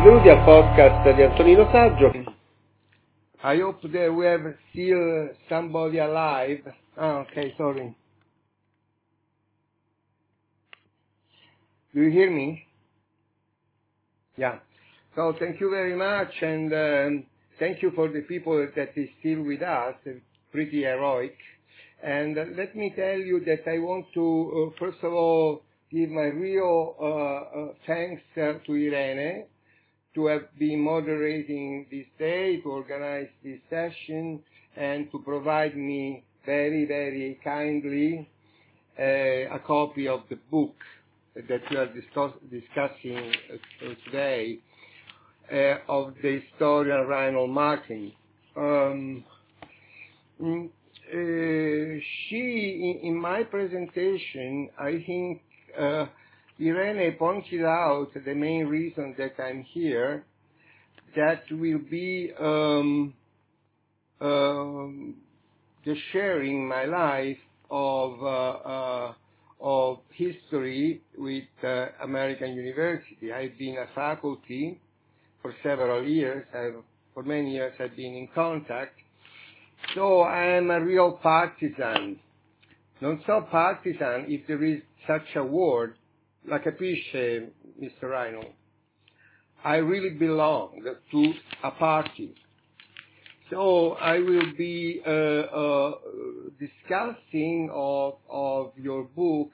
benvenuti al podcast di Antonino Saggio. I hope that we have still somebody alive. Ah, okay, sorry. Do you hear me? Yeah. So thank you very much, and um, thank you for the people that is still with us. Pretty heroic. And uh, let me tell you that I want to, uh, first of all, give my real uh, uh thanks uh, to Irene to have been moderating this day, to organize this session, and to provide me very, very kindly uh, a copy of the book that we are discuss discussing uh, today uh, of the historian Reinhold Martin. Um, mm, uh, she, in, in, my presentation, I think uh, Irene pointed out the main reason that I'm here, that will be um, um, the sharing my life of uh, uh, of history with uh, American University. I've been a faculty for several years. For many years I've been in contact. So I am a real partisan. Not so partisan if there is such a word, like a fish, Mr. Rhino. I really belong to a party. So I will be uh, uh, discussing of, of your book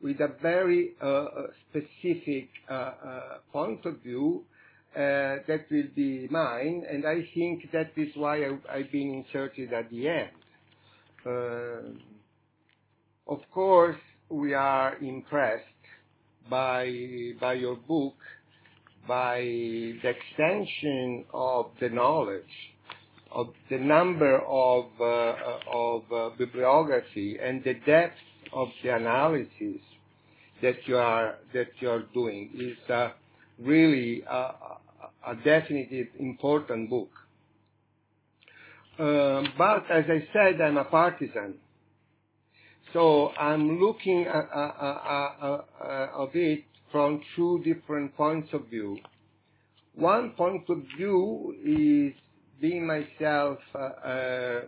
with a very uh, uh specific uh, uh, point of view that will be mine, and I think that is why I, have been inserted at the end. of course, we are impressed by by your book, by the extension of the knowledge of the number of, uh, of uh, bibliography and the depth of the analysis that you are that you are doing is uh, really a, a, definitive important book. Uh, but as I said, I'm a partisan, I'm looking at, it from two different points of view. One point of view is being myself uh, uh,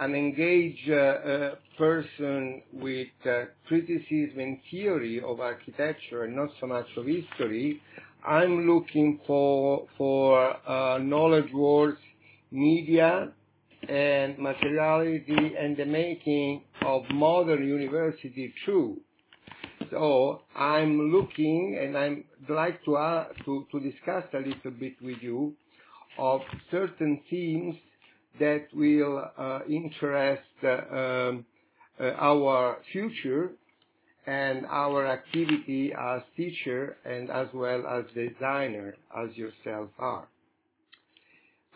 an engaged uh, person with criticism and theory of architecture and not so much of history, I'm looking for for knowledge worlds, media, and materiality and the making of modern university true. So I'm looking and I'd like to, uh, to, to discuss a little bit with you of certain themes that will uh, interest uh, um, uh, our future and our activity as teacher and as well as designer as yourself are.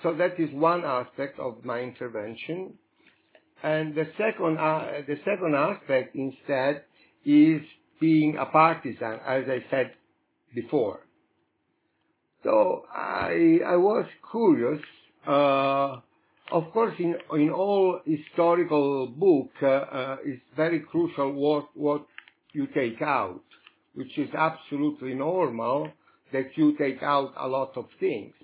So that is one aspect of my intervention. And the second, uh, the second aspect instead is being a partisan, as I said before. So I I was curious. Uh, of course, in in all historical book, uh, uh, it's very crucial what what you take out, which is absolutely normal that you take out a lot of things.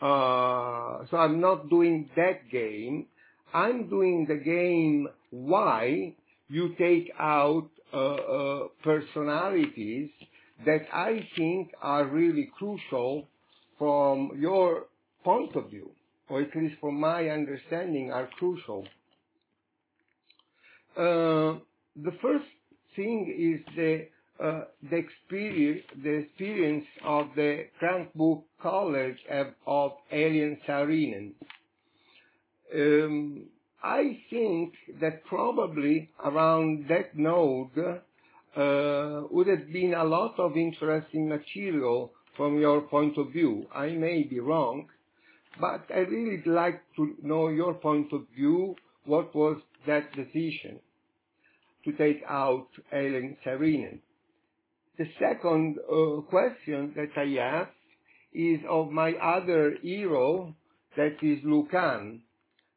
Uh, so I'm not doing that game. I'm doing the game why you take out uh, uh, personalities that I think are really crucial from your point of view, or at least from my understanding, are crucial. Uh, the first thing is the the experience the experience of the Cranbrook College of, of Eliel Saarinen. Um, I think that probably around that node uh, would have been a lot of interesting material from your point of view. I may be wrong, but I really like to know your point of view. What was that decision to take out Eliel Saarinen? The second uh, question that I have is of my other hero, that is Lou Kahn.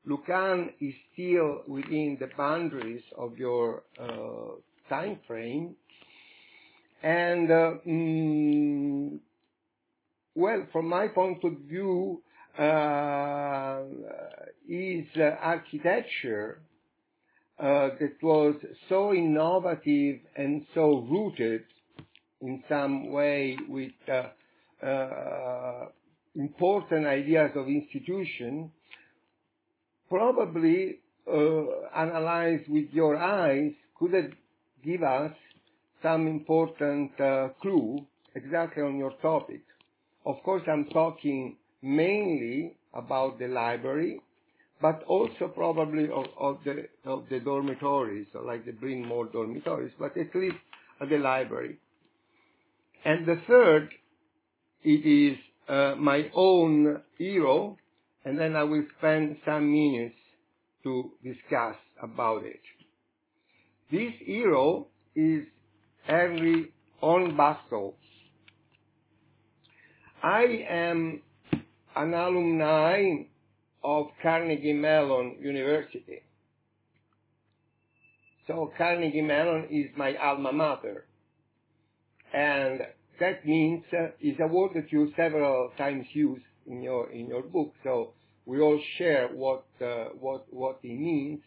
Lucan is still within the boundaries of your uh, time frame. And uh, mm, well, from my point of view, is uh, architecture that was so innovative and so rooted in some way with uh, uh, important ideas of institution, probably uh, analyzed with your eyes could give us some important clue exactly on your topic. Of course, I'm talking mainly about the library, but also probably of, the of the dormitories, like the Bryn Mawr dormitories, but at least the library. And the third, it is uh, my own hero, and then I will spend some minutes to discuss about it. This hero is Henry Hornbostel. I am an alumni of Carnegie Mellon University. So Carnegie Mellon is my alma mater. And that means uh, is a word that you several times use in your in your book. So we all share what uh, what what it means,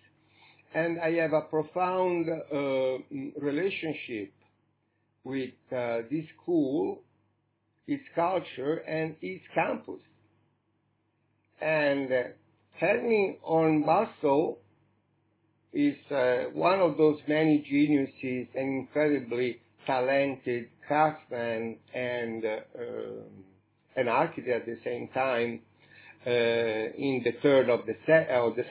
and I have a profound uh, relationship with uh, this school, its culture, and its campus. And uh, Henry Hornbostel is uh, one of those many geniuses and incredibly talented craftsman and uh, an architect at the same time uh, in the third of the,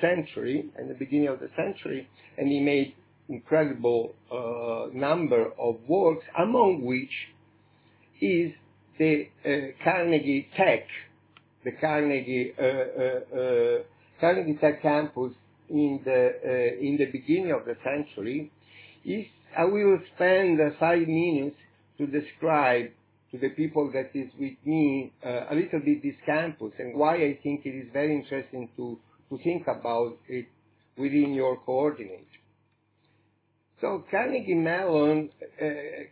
century and the beginning of the century, and he made incredible uh, number of works, among which is the Carnegie Tech, the Carnegie Carnegie Tech campus in the in the beginning of the century. Is I will spend five minutes to describe to the people that is with me uh, a little bit this campus and why I think it is very interesting to, to think about it within your coordinate. So Carnegie Mellon uh,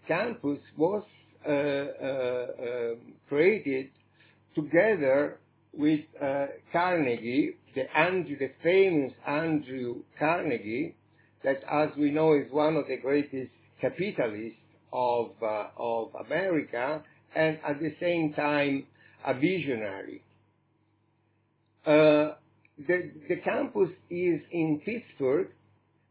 campus was uh, uh created together with uh, Carnegie, the Andrew, the famous Andrew Carnegie, that as we know is one of the greatest capitalists of, uh, of America and at the same time a visionary. Uh, the, the campus is in Pittsburgh,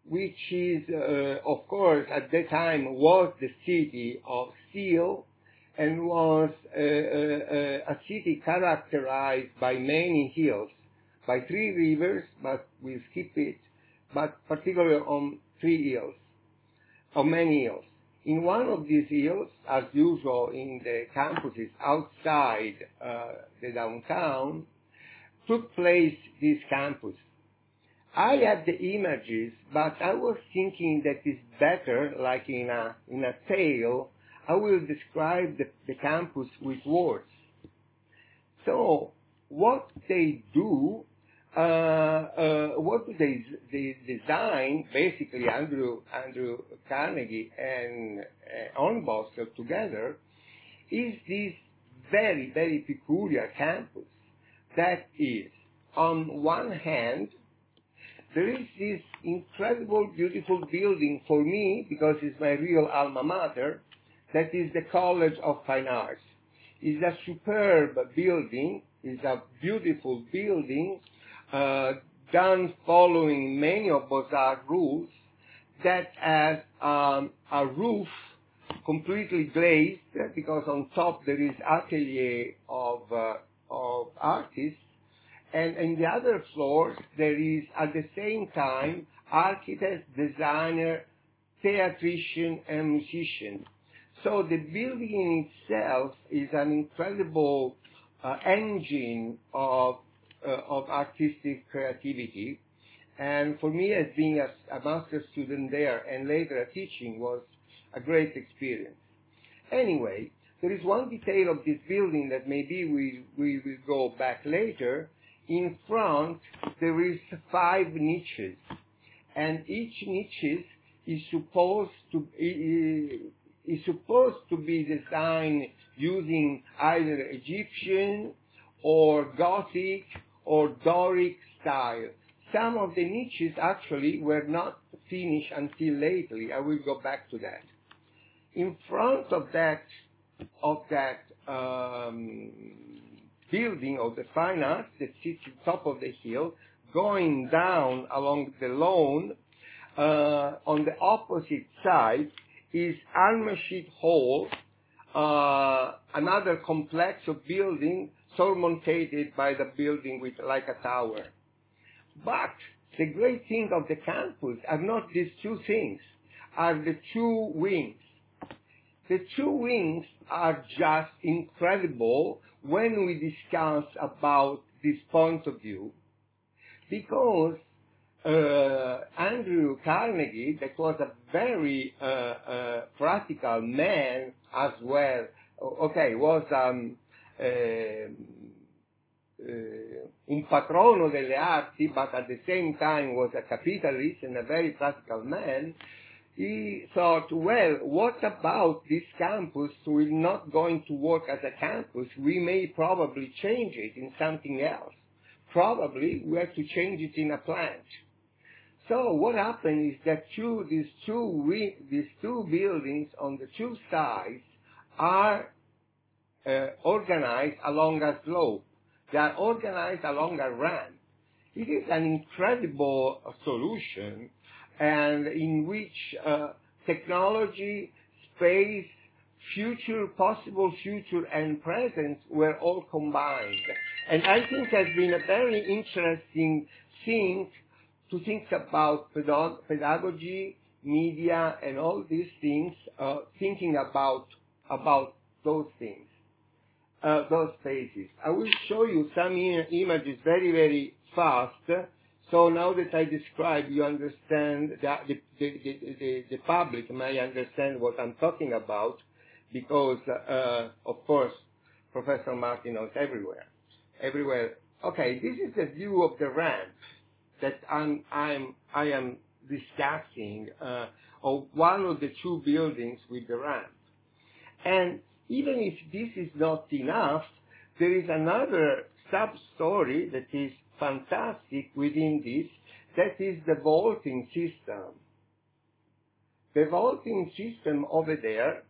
which is, uh, of course, at that time was the city of steel and was uh, uh, uh, a city characterized by many hills, by three rivers, but we'll skip it, but particularly on three hills, on many hills. In one of these hills, as usual in the campuses outside uh, the downtown, took place this campus. I had the images, but I was thinking that it's better, like in a in a tale, I will describe the, the campus with words. So what they do uh, uh, what they, they design, basically Andrew, Andrew Carnegie and uh, Hornbostel together, is this very, very peculiar campus that is, on one hand, there is this incredible, beautiful building for me, because it's my real alma mater, that is the College of Fine Arts. It's a superb building, it's a beautiful building, uh, done following many of Beaux-Arts rules that has um, a roof completely glazed because on top there is atelier of, uh, of artists and in the other floors there is at the same time architect, designer, theatrician and musician. So the building itself is an incredible uh, engine of uh, Uh, of artistic creativity. And for me, as being a, a master student there and later a teaching was a great experience. Anyway, there is one detail of this building that maybe we, we will go back later. In front, there is five niches, and each niche is supposed to is supposed to be designed using either Egyptian or Gothic or Doric style. Some of the niches actually were not finished until lately. I will go back to that. In front of that of that um, building of the fine arts that sits on top of the hill, going down along the lawn, uh, on the opposite side is Hamerschlag Hall, uh, another complex of building surmounted by the building with like a tower. But the great thing of the campus are not these two things, are the two wings. The two wings are just incredible when we discuss about this point of view because uh, Andrew Carnegie, that was a very uh, uh, practical man as well. Okay, was um, Ehm, eh, un patrono delle arti, but at the same time was a capitalist and a very practical man. He thought, well, what about this campus will not going to work as a campus? We may probably change it in something else. Probably we have to change it in a plant. So what happened is that two, these two these two buildings on the two sides are organized along a slope. They are organized along a ramp. It is an incredible solution, and in which uh, technology, space, future, possible future, and present were all combined. And I think has been a very interesting thing to think about pedagogy, media, and all these things, uh, thinking about about those things, uh, those spaces. I will show you some images very, very fast. So now that I describe, you understand that the, the, the, the, public may understand what I'm talking about because, uh, of course, Professor Martin knows everywhere. Everywhere. Okay, this is the view of the ramp that I'm, I'm, I am discussing uh, of one of the two buildings with the ramp. And even if this is not enough, there is another sub-story that is fantastic within this, that is the vaulting system. The vaulting system over there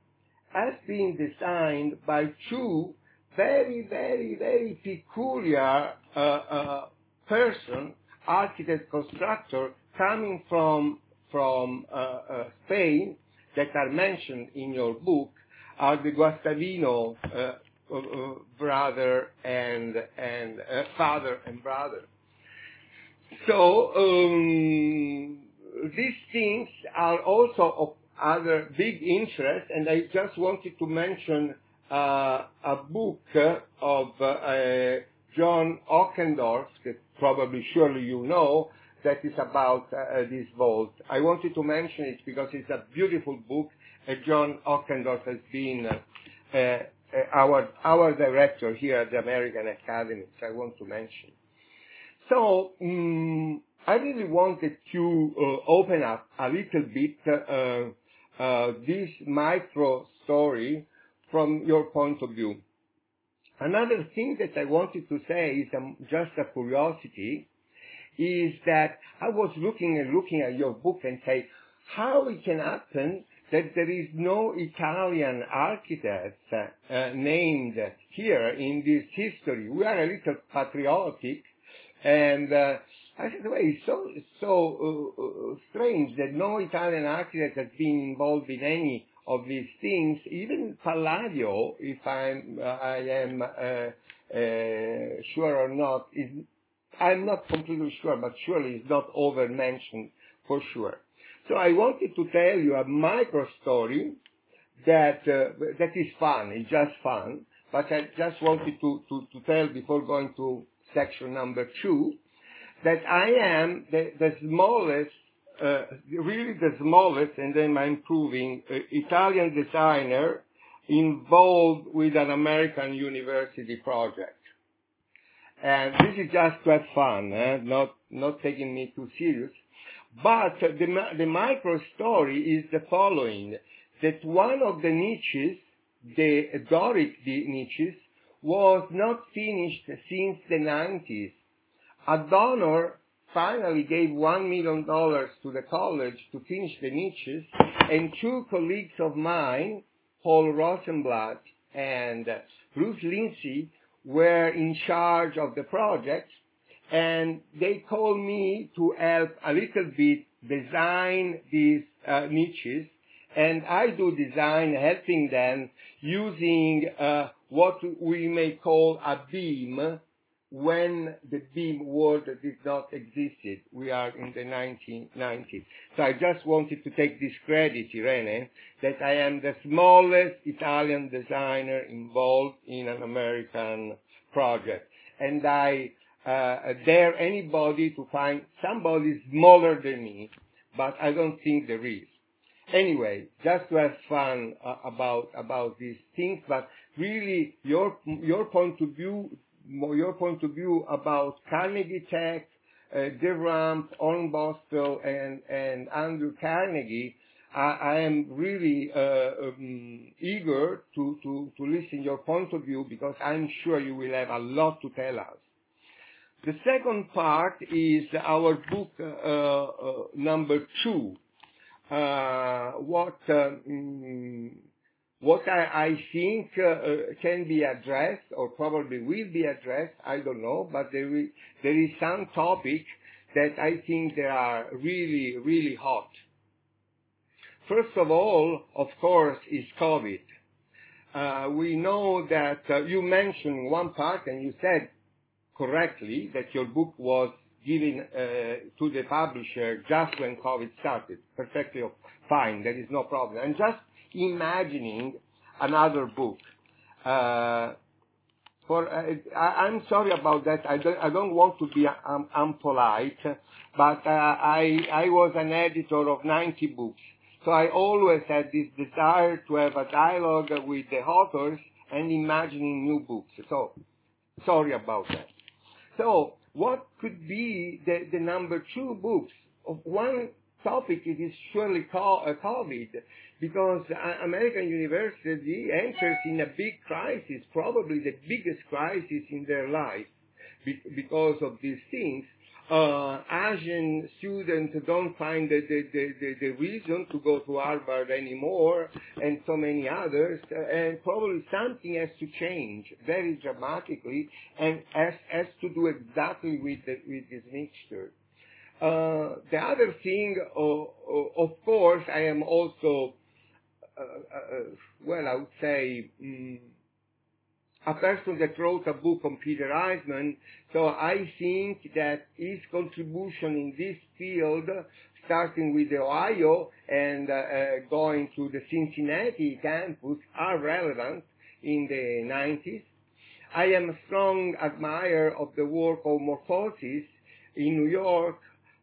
has been designed by two very, very, very peculiar uh, uh, person architect constructor coming from from uh, uh, Spain that are mentioned in your book are the Guastavino uh, uh brother and and uh, father and brother. So um, these things are also of other big interest, and I just wanted to mention a book of John Ochsendorf that probably surely you know, that is about this vault. I wanted to mention it because it's a beautiful book. Uh, John Ochsendorf has been uh, uh, our our director here at the American Academy, so I want to mention. So um, I really wanted to open up a little bit this micro story from your point of view. Another thing that I wanted to say is um, just a curiosity, is that I was looking and looking at your book and say, how it can happen that there is no Italian architect uh, named here in this history. We are a little patriotic, and uh, I said, well, it's so so uh, uh strange that no Italian architect has been involved in any of these things, even Palladio, if I'm, uh, I am uh, sure or not, is, I'm not completely sure, but surely is not over mentioned for sure. So I wanted to tell you a micro story that uh, that is fun. It's just fun, but I just wanted to, to, to tell before going to section number two that I am the, the smallest uh, really the smallest, and then I'm proving, uh, Italian designer involved with an American university project. And this is just to have fun, eh? not, not taking me too serious. But the, the micro story is the following, that one of the niches the Doric niches was not finished since the 90s. A donor finally gave $1 million to the college to finish the niches, and two colleagues of mine, Paul Rosenblatt and Bruce Lindsay, were in charge of the project, and they called me to help a little bit design these uh, niches, and I do design helping them using uh, what we may call a beam when the beam world did not existed. We are in the 1990s. So I just wanted to take this credit, Irene, that I am the smallest Italian designer involved in an American project. And I dare anybody to find somebody smaller than me, but I don't think there is. Anyway, just to have fun uh, about about these things, but really your your point of view your point of view about Carnegie Tech, uh, DeRamp, Hornbostel, and, and Andrew Carnegie, I, I am really uh, um, eager to, to, to listen your point of view because I'm sure you will have a lot to tell us. The second part is our book uh, uh, number two. Uh, what um, what I, think can be addressed, or probably will be addressed, I don't know, but there is, there is some topic that I think they are really, really hot. First of all, of course, is COVID. Uh, we know that you mentioned one part, and you said correctly that your book was given uh, to the publisher just when COVID started. Perfectly fine, there is no problem. And just imagining another book. Uh, for uh, I, am sorry about that. I don't I don't want to be um, unpolite, but uh, I I was an editor of 90 books, so I always had this desire to have a dialogue with the authors and imagining new books. So sorry about that. So what could be the, the number two books of one topic it is surely uh, COVID because uh, American university enters in a big crisis, probably the biggest crisis in their life because of these things. Uh, Asian students don't find the, the, the, the, reason to go to Harvard anymore and so many others uh, and probably something has to change very dramatically and has, has to do exactly with, the, with this mixture. Uh, the other thing, uh, of course, I am also, uh, uh, well, I would say, um, a person that wrote a book on Peter Eisenman, so I think that his contribution in this field, starting with the Ohio and uh, uh, going to the Cincinnati campus, are relevant in the 90s. I am a strong admirer of the work of Morphosis in New York,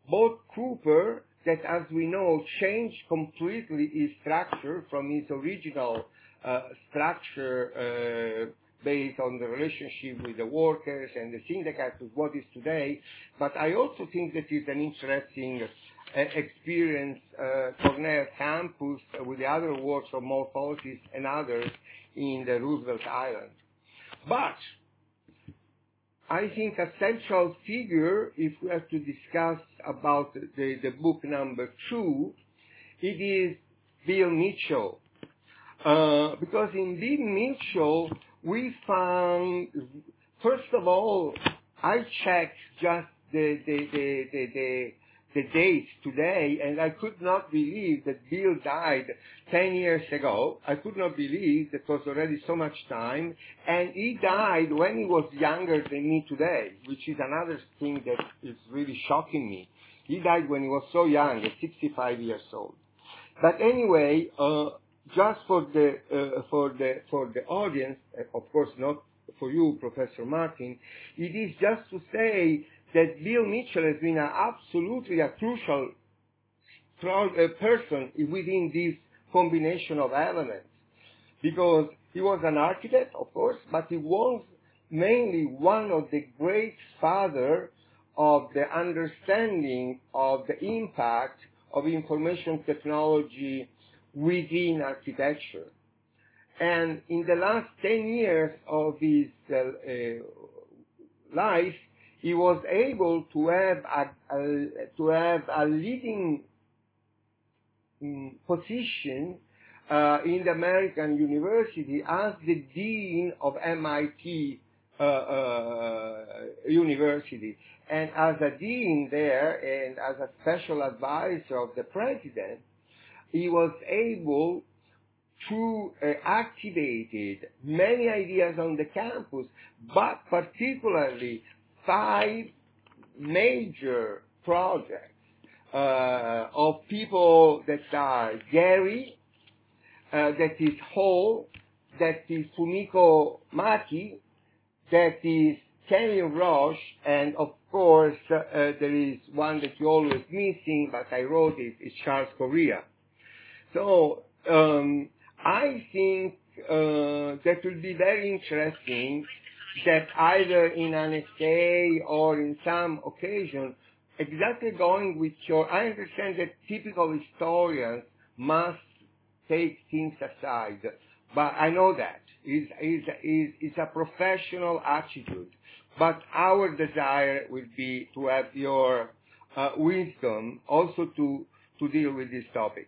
both Cooper, that as we know changed completely his structure from his original uh, structure uh, based on the relationship with the workers and the syndicate to what is today. But I also think that is an interesting uh, experience, uh, Cornell campus with the other works of more Morphosis and others in the Roosevelt Island. But I think a central figure, if we have to discuss about the, the book number two, it is Bill Mitchell. Uh, because in Bill Mitchell, we found, first of all, I checked just the, the, the, the, the the dates today, and I could not believe that Bill died 10 years ago. I could not believe that was already so much time, and he died when he was younger than me today, which is another thing that is really shocking me. He died when he was so young, at 65 years old. But anyway, uh, just for the uh, for the for the audience, uh, of course not for you, Professor Martin, it is just to say that Bill Mitchell has been a, absolutely a crucial person within this combination of elements. Because he was an architect, of course, but he was mainly one of the great father of the understanding of the impact of information technology within architecture. And in the last 10 years of his uh, uh, life, he was able to have a, a to have a leading mm, position uh, in the American University as the dean of MIT uh, uh, University. And as a dean there and as a special advisor of the president, he was able to uh, activate many ideas on the campus, but particularly five major projects uh, of people that are Gehry, uh, that is Holl, that is Fumihiko Maki, that is Kevin Roche, and of course uh, there is one that you're always missing, but I wrote it, it, is Charles Correa. So um, I think uh, that will be very interesting that either in an essay or in some occasion, exactly going with your, I understand that typical historians must take things aside, but I know that is is is is a professional attitude. But our desire will be to have your uh, wisdom also to to deal with this topic.